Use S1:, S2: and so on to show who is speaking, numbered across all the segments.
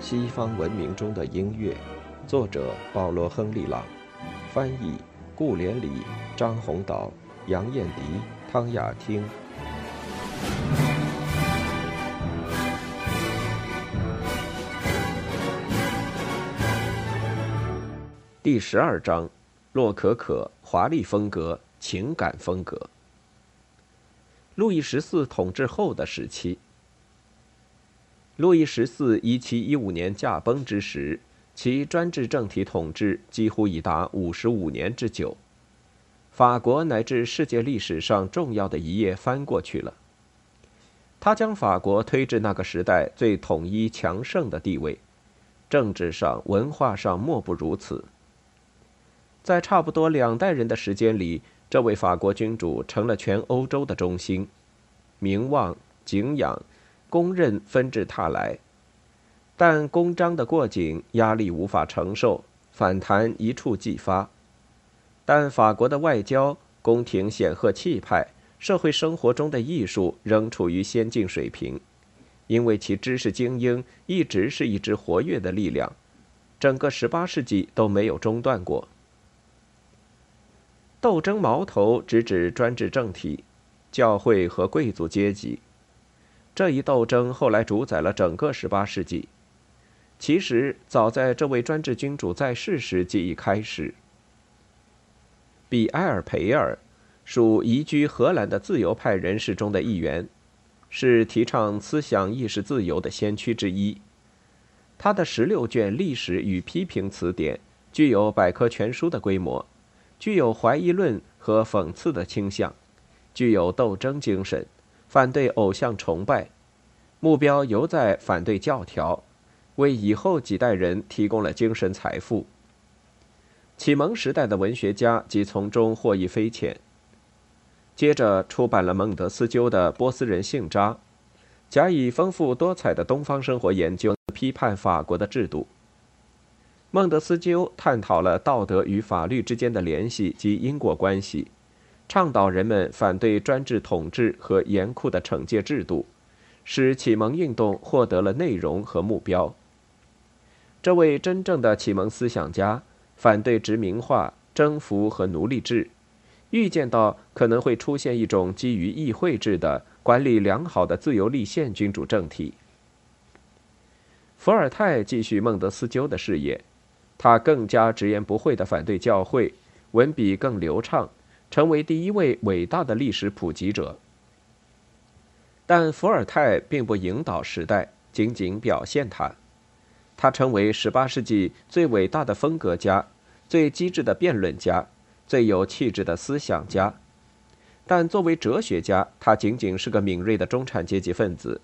S1: 西方文明中的音乐，作者保罗·亨利·朗，翻译顾连理、张宏岛、杨艳迪、汤雅汀。第十二章：洛可可华丽风格、情感风格。路易十四统治后的时期。路易十四一七一五年驾崩之时，其专制政体统治几乎已达五十五年之久。法国乃至世界历史上重要的一页翻过去了。他将法国推至那个时代最统一强盛的地位，政治上、文化上莫不如此。在差不多两代人的时间里，这位法国君主成了全欧洲的中心，名望、敬仰。公认纷至沓来，但公章的过紧，压力无法承受，反弹一触即发。但法国的外交、宫廷显赫气派、社会生活中的艺术仍处于先进水平，因为其知识精英一直是一支活跃的力量，整个十八世纪都没有中断过。斗争矛头直指专制政体、教会和贵族阶级。这一斗争后来主宰了整个十八世纪。其实，早在这位专制君主在世时即已开始。比埃尔培尔属移居荷兰的自由派人士中的一员，是提倡思想意识自由的先驱之一。他的十六卷历史与批评词典具有百科全书的规模，具有怀疑论和讽刺的倾向，具有斗争精神。反对偶像崇拜，目标犹在反对教条，为以后几代人提供了精神财富。启蒙时代的文学家即从中获益匪浅。接着出版了孟德斯鸠的《波斯人性渣》，假以丰富多彩的东方生活研究批判法国的制度。孟德斯鸠探讨了道德与法律之间的联系及因果关系。倡导人们反对专制统治和严酷的惩戒制度，使启蒙运动获得了内容和目标。这位真正的启蒙思想家反对殖民化、征服和奴隶制，预见到可能会出现一种基于议会制的、管理良好的自由立宪君主政体。伏尔泰继续孟德斯鸠的事业，他更加直言不讳地反对教会，文笔更流畅。成为第一位伟大的历史普及者，但伏尔泰并不引导时代，仅仅表现它。他成为18世纪最伟大的风格家、最机智的辩论家、最有气质的思想家。但作为哲学家，他仅仅是个敏锐的中产阶级分子。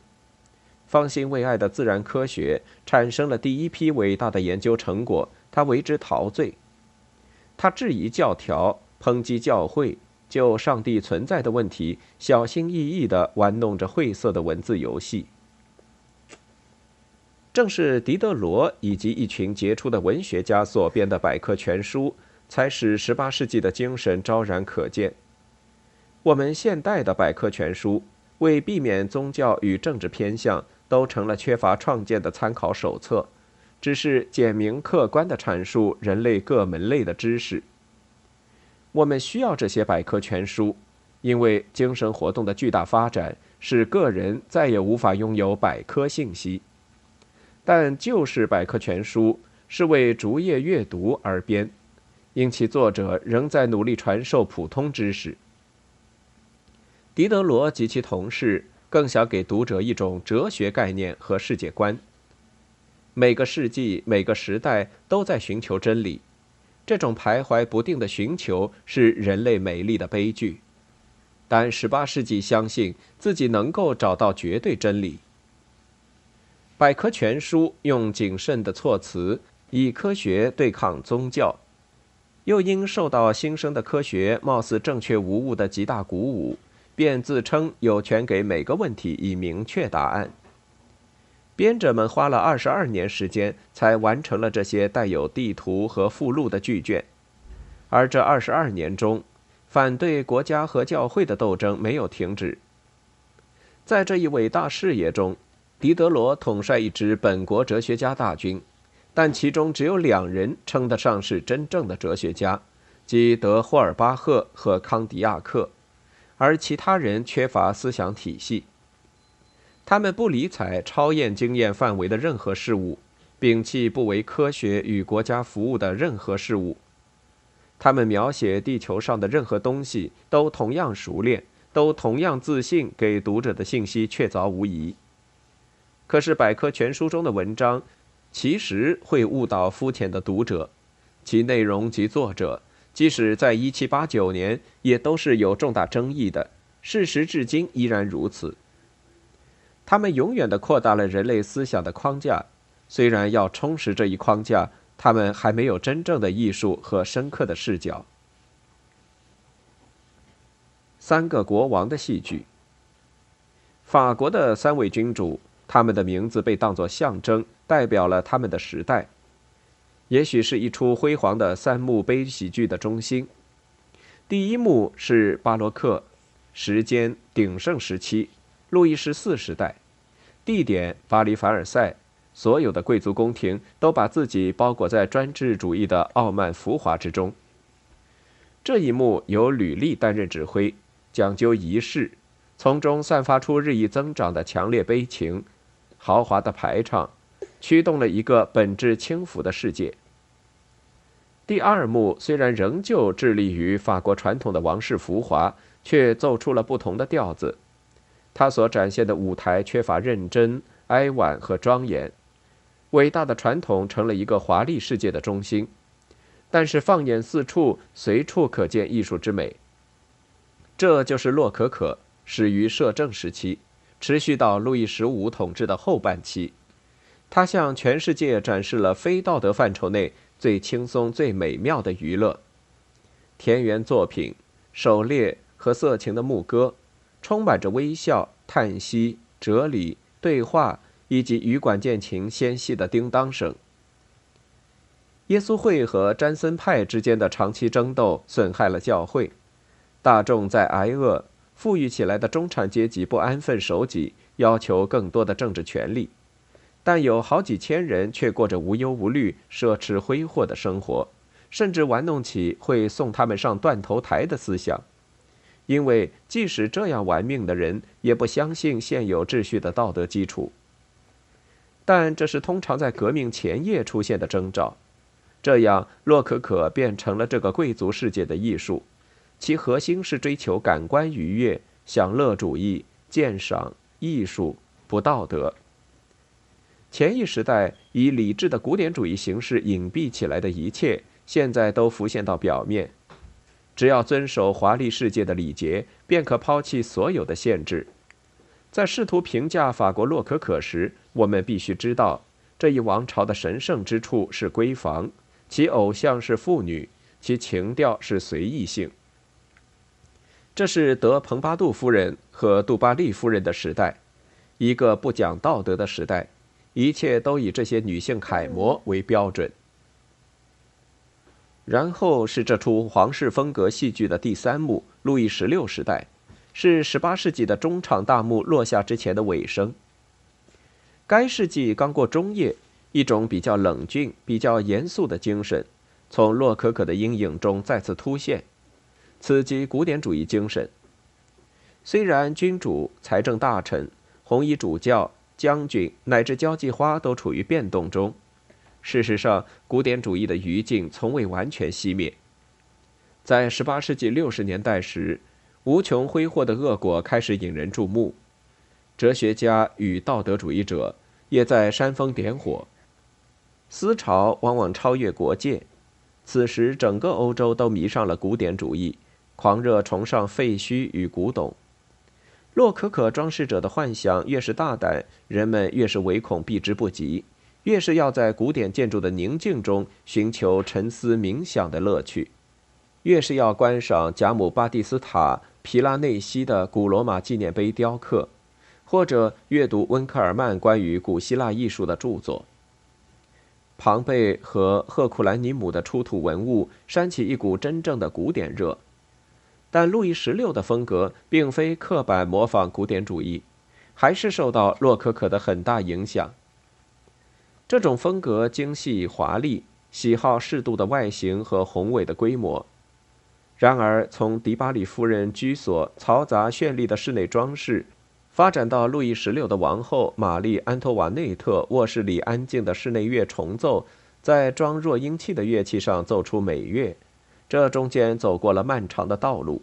S1: 方兴未艾的自然科学产生了第一批伟大的研究成果，他为之陶醉。他质疑教条。抨击教会，就上帝存在的问题，小心翼翼地玩弄着晦涩的文字游戏。正是狄德罗以及一群杰出的文学家所编的百科全书，才使十八世纪的精神昭然可见。我们现代的百科全书，为避免宗教与政治偏向，都成了缺乏创建的参考手册，只是简明客观地阐述人类各门类的知识。我们需要这些百科全书，因为精神活动的巨大发展使个人再也无法拥有百科信息。但旧式百科全书是为逐页阅读而编，因其作者仍在努力传授普通知识。狄德罗及其同事更想给读者一种哲学概念和世界观。每个世纪、每个时代都在寻求真理。这种徘徊不定的寻求是人类美丽的悲剧，但十八世纪相信自己能够找到绝对真理。百科全书用谨慎的措辞，以科学对抗宗教，又因受到新生的科学貌似正确无误的极大鼓舞，便自称有权给每个问题以明确答案。编者们花了二十二年时间才完成了这些带有地图和附录的巨卷，而这二十二年中，反对国家和教会的斗争没有停止。在这一伟大事业中，狄德罗统帅一支本国哲学家大军，但其中只有两人称得上是真正的哲学家，即德霍尔巴赫和康迪亚克，而其他人缺乏思想体系。他们不理睬超验经验范围的任何事物，摒弃不为科学与国家服务的任何事物。他们描写地球上的任何东西都同样熟练，都同样自信，给读者的信息确凿无疑。可是百科全书中的文章，其实会误导肤浅的读者，其内容及作者，即使在1789年，也都是有重大争议的。事实至今依然如此。他们永远地扩大了人类思想的框架，虽然要充实这一框架，他们还没有真正的艺术和深刻的视角。三个国王的戏剧。法国的三位君主，他们的名字被当作象征，代表了他们的时代，也许是一出辉煌的三幕悲喜剧的中心。第一幕是巴洛克，时间鼎盛时期。路易十四时代，地点巴黎凡尔赛，所有的贵族宫廷都把自己包裹在专制主义的傲慢浮华之中。这一幕由吕利担任指挥，讲究仪式，从中散发出日益增长的强烈悲情，豪华的排场，驱动了一个本质轻浮的世界。第二幕虽然仍旧致力于法国传统的王室浮华，却奏出了不同的调子。他所展现的舞台缺乏认真、哀婉和庄严，伟大的传统成了一个华丽世界的中心，但是放眼四处，随处可见艺术之美。这就是洛可可始于摄政时期，持续到路易十五统治的后半期。他向全世界展示了非道德范畴内最轻松、最美妙的娱乐：田园作品、狩猎和色情的牧歌。充满着微笑、叹息、哲理、对话以及羽管键琴纤细的叮当声。耶稣会和詹森派之间的长期争斗损害了教会，大众在挨饿，富裕起来的中产阶级不安分守己，要求更多的政治权利，但有好几千人却过着无忧无虑、奢侈挥霍的生活，甚至玩弄起会送他们上断头台的思想。因为即使这样玩命的人，也不相信现有秩序的道德基础。但这是通常在革命前夜出现的征兆。这样，洛可可变成了这个贵族世界的艺术，其核心是追求感官愉悦、享乐主义、鉴赏艺术，不道德。前一时代以理智的古典主义形式隐蔽起来的一切，现在都浮现到表面。只要遵守华丽世界的礼节，便可抛弃所有的限制。在试图评价法国洛可可时，我们必须知道，这一王朝的神圣之处是闺房，其偶像是妇女，其情调是随意性。这是德蓬巴杜夫人和杜巴利夫人的时代，一个不讲道德的时代，一切都以这些女性楷模为标准。然后是这出皇室风格戏剧的第三幕——路易十六时代，是十八世纪的中场大幕落下之前的尾声。该世纪刚过中叶，一种比较冷峻、比较严肃的精神，从洛可可的阴影中再次突现，此即古典主义精神。虽然君主、财政大臣、红衣主教、将军乃至交际花都处于变动中。事实上，古典主义的余烬从未完全熄灭。在18世纪60年代时，无穷挥霍的恶果开始引人注目，哲学家与道德主义者也在煽风点火。思潮往往超越国界，此时整个欧洲都迷上了古典主义，狂热崇尚废墟与古董。洛可可装饰者的幻想越是大胆，人们越是唯恐避之不及。越是要在古典建筑的宁静中寻求沉思冥想的乐趣，越是要观赏贾姆巴蒂斯塔皮拉内西的古罗马纪念碑雕刻，或者阅读温克尔曼关于古希腊艺术的著作。庞贝和赫库兰尼姆的出土文物煽起一股真正的古典热，但路易十六的风格并非刻板模仿古典主义。还是受到洛可可的很大影响。这种风格精细华丽，喜好适度的外形和宏伟的规模。然而，从迪巴里夫人居所嘈杂绚丽的室内装饰，发展到路易十六的王后玛丽安托瓦内特卧室里安静的室内乐重奏，在装弱音器的乐器上奏出美乐，这中间走过了漫长的道路。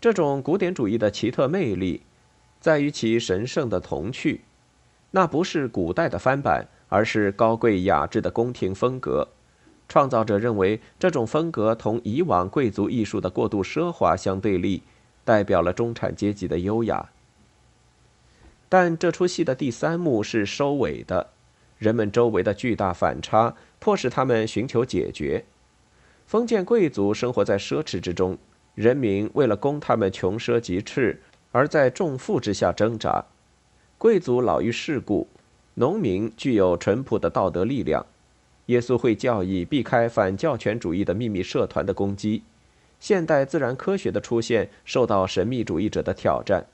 S1: 这种古典主义的奇特魅力，在于其神圣的童趣，那不是古代的翻版，而是高贵雅致的宫廷风格。创造者认为，这种风格同以往贵族艺术的过度奢华相对立，代表了中产阶级的优雅。但这出戏的第三幕是收尾的，人们周围的巨大反差迫使他们寻求解决。封建贵族生活在奢侈之中，人民为了供他们穷奢极侈，而在重负之下挣扎。贵族老于世故，农民具有淳朴的道德力量。耶稣会教义避开反教权主义的秘密社团的攻击，现代自然科学的出现受到神秘主义者的挑战。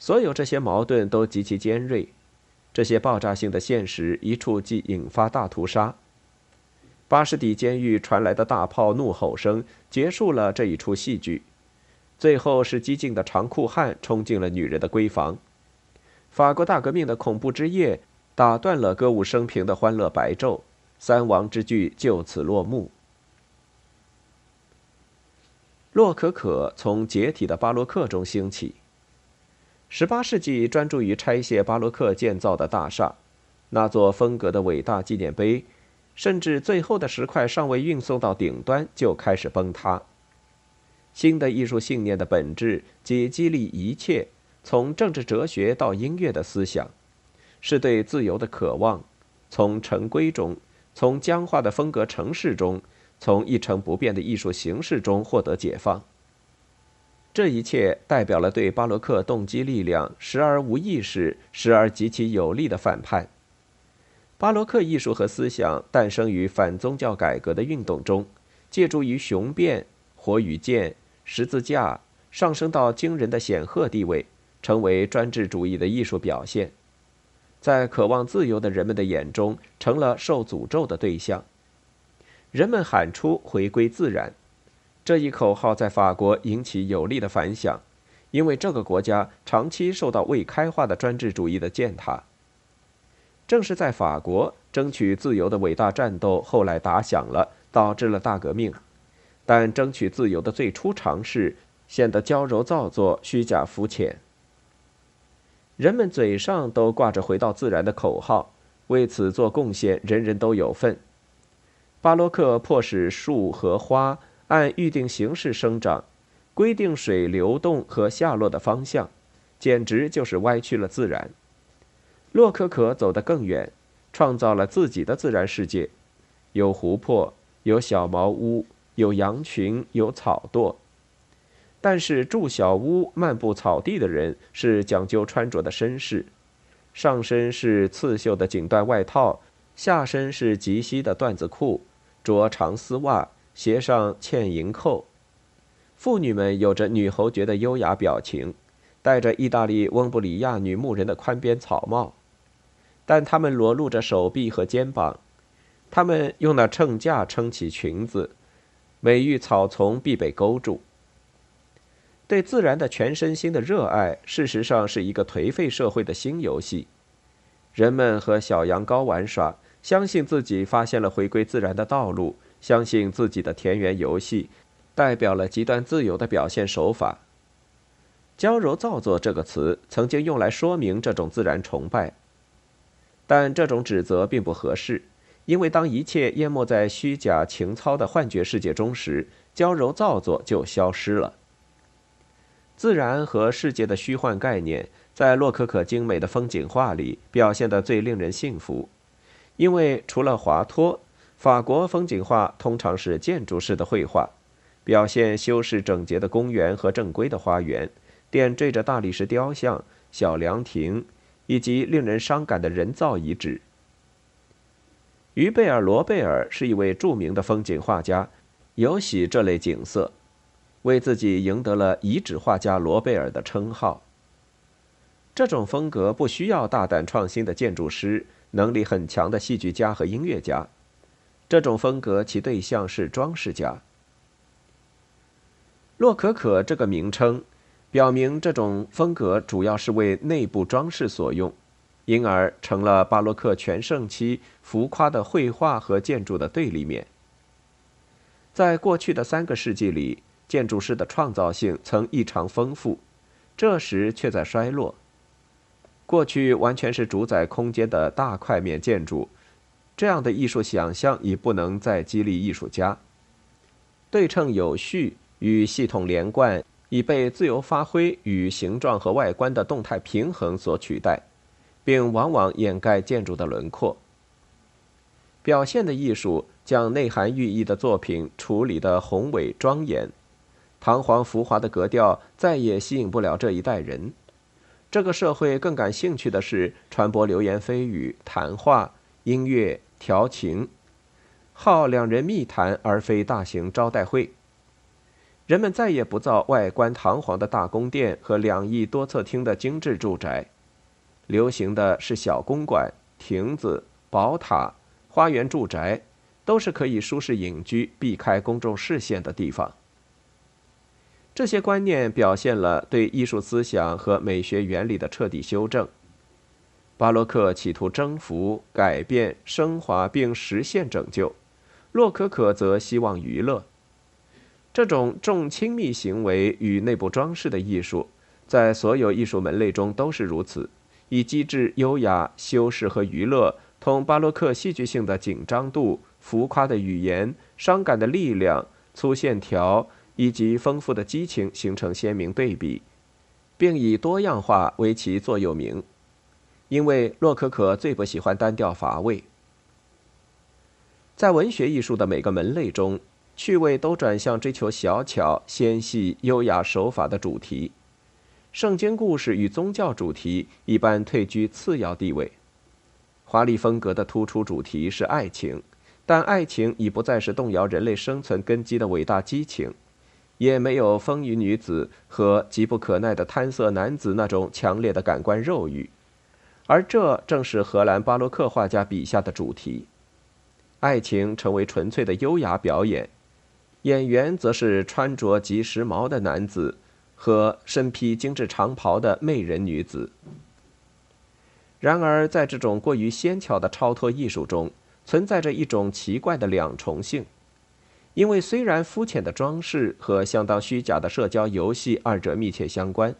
S1: 所有这些矛盾都极其尖锐，这些爆炸性的现实一触即引发大屠杀。巴士底监狱传来的大炮怒吼声结束了这一出戏剧，最后是激进的长裤汉冲进了女人的闺房。法国大革命的恐怖之夜打断了歌舞升平的欢乐白昼。三王之剧就此落幕。洛可可从解体的巴洛克中兴起。十八世纪专注于拆卸巴洛克建造的大厦，那座风格的伟大纪念碑，甚至最后的石块尚未运送到顶端就开始崩塌。新的艺术信念的本质即激励一切，从政治哲学到音乐的思想，是对自由的渴望，从陈规中。从僵化的风格城市中，从一成不变的艺术形式中获得解放。这一切代表了对巴洛克动机力量时而无意识、时而极其有力的反叛。巴洛克艺术和思想诞生于反宗教改革的运动中，借助于雄辩、火与剑、十字架，上升到惊人的显赫地位，成为专制主义的艺术表现。在渴望自由的人们的眼中，成了受诅咒的对象。人们喊出“回归自然”这一口号，在法国引起有力的反响，因为这个国家长期受到未开化的专制主义的践踏。正是在法国，争取自由的伟大战斗后来打响了，导致了大革命。但争取自由的最初尝试，显得娇柔造作、虚假肤浅。人们嘴上都挂着“回到自然”的口号，为此做贡献，人人都有份。巴洛克迫使树和花按预定形式生长，规定水流动和下落的方向，简直就是歪曲了自然。洛可可走得更远，创造了自己的自然世界，有湖泊，有小茅屋，有羊群，有草垛。但是住小屋、漫步草地的人是讲究穿着的绅士，上身是刺绣的锦缎外套，下身是及膝的缎子裤，着长丝袜，鞋上嵌银扣。妇女们有着女侯爵的优雅表情，戴着意大利翁布里亚女牧人的宽边草帽，但她们裸露着手臂和肩膀，她们用那秤架撑起裙子，每遇草丛必被勾住。对自然的全身心的热爱，事实上是一个颓废社会的新游戏。人们和小羊羔玩耍，相信自己发现了回归自然的道路，相信自己的田园游戏，代表了极端自由的表现手法。娇柔造作这个词曾经用来说明这种自然崇拜，但这种指责并不合适，因为当一切淹没在虚假情操的幻觉世界中时，娇柔造作就消失了。自然和世界的虚幻概念，在洛可可精美的风景画里表现得最令人信服，因为除了华托，法国风景画通常是建筑式的绘画，表现修饰整洁的公园和正规的花园，点缀着大理石雕像、小凉亭，以及令人伤感的人造遗址。于贝尔·罗贝尔是一位著名的风景画家，尤喜这类景色。为自己赢得了遗址画家罗贝尔的称号。这种风格不需要大胆创新的建筑师，能力很强的戏剧家和音乐家。这种风格其对象是装饰家。洛可可这个名称，表明这种风格主要是为内部装饰所用，因而成了巴洛克全盛期浮夸的绘画和建筑的对立面。在过去的三个世纪里，建筑师的创造性曾异常丰富，这时却在衰落。过去完全是主宰空间的大块面建筑，这样的艺术想象已不能再激励艺术家。对称有序与系统连贯已被自由发挥与形状和外观的动态平衡所取代，并往往掩盖建筑的轮廓。表现的艺术。将内涵寓意的作品处理得宏伟庄严、堂皇浮华的格调再也吸引不了这一代人。这个社会更感兴趣的是传播流言蜚语、谈话、音乐、调情，好两人密谈而非大型招待会。人们再也不造外观堂皇的大宫殿和两翼多侧厅的精致住宅，流行的是小公馆、亭子、宝塔、花园住宅。都是可以舒适隐居、避开公众视线的地方。这些观念表现了对艺术思想和美学原理的彻底修正。巴洛克企图征服、改变、升华并实现拯救，洛可可则希望娱乐。这种重亲密行为与内部装饰的艺术，在所有艺术门类中都是如此，以机智、优雅、修饰和娱乐同巴洛克戏剧性的紧张度。浮夸的语言、伤感的力量、粗线条以及丰富的激情形成鲜明对比，并以多样化为其座右铭。因为洛可可最不喜欢单调乏味。在文学艺术的每个门类中，趣味都转向追求小巧、纤细、优雅手法的主题。圣经故事与宗教主题一般退居次要地位。华丽风格的突出主题是爱情。但爱情已不再是动摇人类生存根基的伟大激情，也没有风腴女子和急不可耐的贪色男子那种强烈的感官肉欲，而这正是荷兰巴洛克画家笔下的主题。爱情成为纯粹的优雅表演，演员则是穿着极时髦的男子和身披精致长袍的媚人女子。然而，在这种过于纤巧的超脱艺术中，存在着一种奇怪的两重性，因为虽然肤浅的装饰和相当虚假的社交游戏二者密切相关，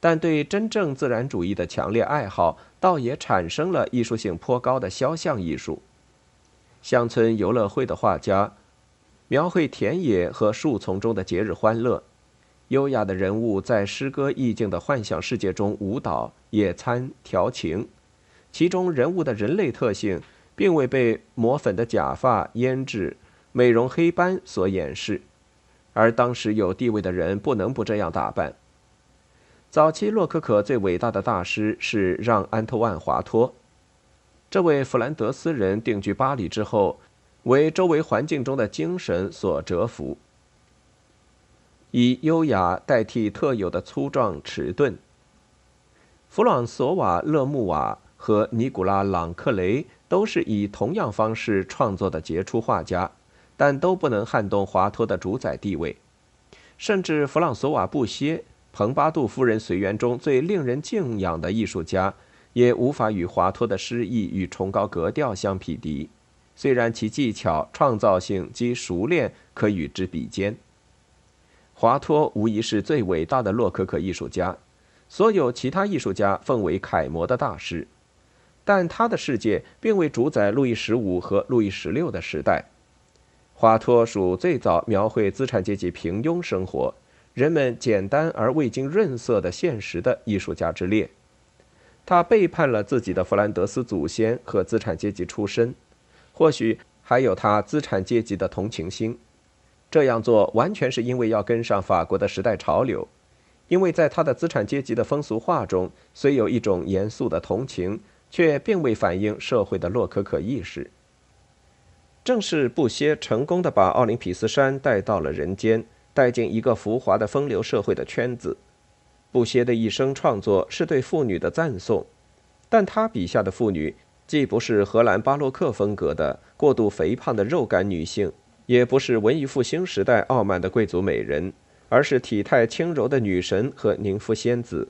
S1: 但对真正自然主义的强烈爱好，倒也产生了艺术性颇高的肖像艺术。乡村游乐会的画家描绘田野和树丛中的节日欢乐，优雅的人物在诗歌意境的幻想世界中舞蹈、野餐、调情，其中人物的人类特性。并未被抹粉的假发、胭脂、美容黑斑所掩饰，而当时有地位的人不能不这样打扮。早期洛可可最伟大的大师是让·安托万·华托，这位弗兰德斯人定居巴黎之后，为周围环境中的精神所折服，以优雅代替特有的粗壮迟钝。弗朗索瓦·勒穆瓦和尼古拉·朗克雷。都是以同样方式创作的杰出画家，但都不能撼动华托的主宰地位。甚至弗朗索瓦·布歇，蓬巴杜夫人随园中最令人敬仰的艺术家，也无法与华托的诗意与崇高格调相匹敌。虽然其技巧、创造性及熟练可与之比肩，华托无疑是最伟大的洛可可艺术家，所有其他艺术家奉为楷模的大师。但他的世界并未主宰路易十五和路易十六的时代。华托属最早描绘资产阶级平庸生活、人们简单而未经润色的现实的艺术家之列。他背叛了自己的弗兰德斯祖先和资产阶级出身，或许还有他资产阶级的同情心。这样做完全是因为要跟上法国的时代潮流，因为在他的资产阶级的风俗画中，虽有一种严肃的同情。却并未反映社会的洛可可意识。正是布歇成功的把奥林匹斯山带到了人间，带进一个浮华的风流社会的圈子。布歇的一生创作是对妇女的赞颂，但他笔下的妇女既不是荷兰巴洛克风格的过度肥胖的肉感女性，也不是文艺复兴时代傲慢的贵族美人，而是体态轻柔的女神和宁芙仙子。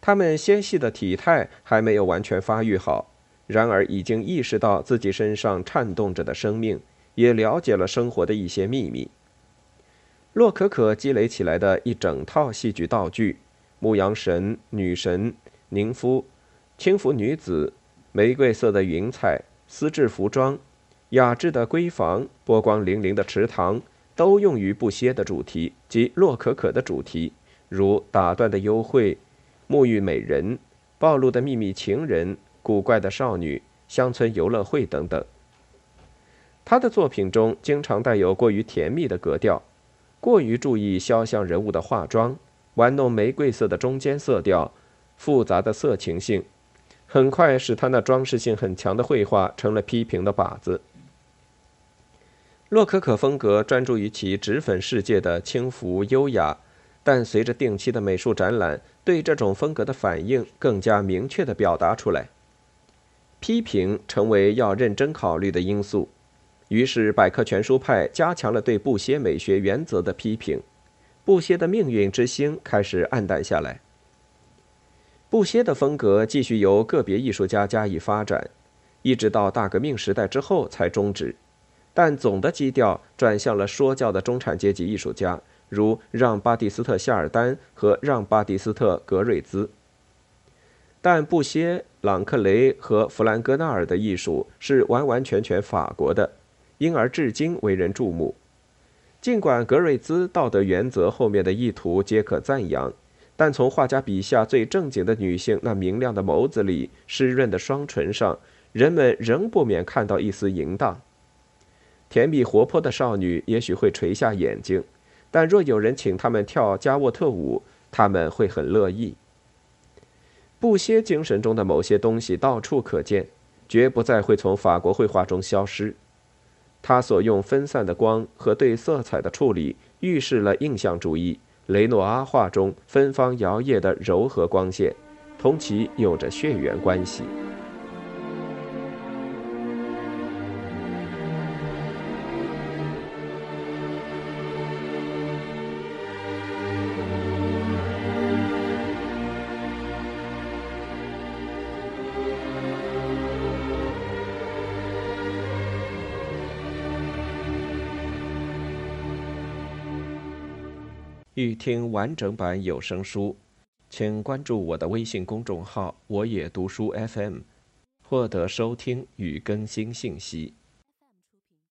S1: 她们纤细的体态还没有完全发育好，然而已经意识到自己身上颤动着的生命，也了解了生活的一些秘密。洛可可积累起来的一整套戏剧道具：牧羊神、女神、宁夫、轻浮女子、玫瑰色的云彩、丝质服装、雅致的闺房、波光粼粼的池塘，都用于不歇的主题及洛可可的主题，如打断的幽会、沐浴美人、暴露的秘密情人、古怪的少女、乡村游乐会等等。他的作品中经常带有过于甜蜜的格调。过于注意肖像人物的化妆，玩弄玫瑰色的中间色调，复杂的色情性，很快使他那装饰性很强的绘画成了批评的靶子。洛可可风格专注于其脂粉世界的轻浮优雅，但随着定期的美术展览，对这种风格的反应更加明确地表达出来。批评成为要认真考虑的因素。于是，百科全书派加强了对布歇美学原则的批评，布歇的命运之星开始暗淡下来。布歇的风格继续由个别艺术家加以发展，一直到大革命时代之后才终止，但总的基调转向了说教的中产阶级艺术家，如让·巴蒂斯特·夏尔丹和让·巴蒂斯特·格瑞兹。但布歇、朗克雷和弗兰戈纳尔的艺术是完完全全法国的。因而至今为人注目。尽管格瑞兹道德原则后面的意图皆可赞扬，但从画家笔下最正经的女性那明亮的眸子里、湿润的双唇上，人们仍不免看到一丝淫荡。甜蜜活泼的少女也许会垂下眼睛，但若有人请她们跳加沃特舞，他们会很乐意。布歇精神中的某些东西到处可见，绝不再会从法国绘画中消失。他所用分散的光和对色彩的处理，预示了印象主义雷诺阿画中芬芳摇曳的柔和光线，同其有着血缘关系。欲听完整版有声书，请关注我的微信公众号“我也读书 FM”，获得收听与更新信息。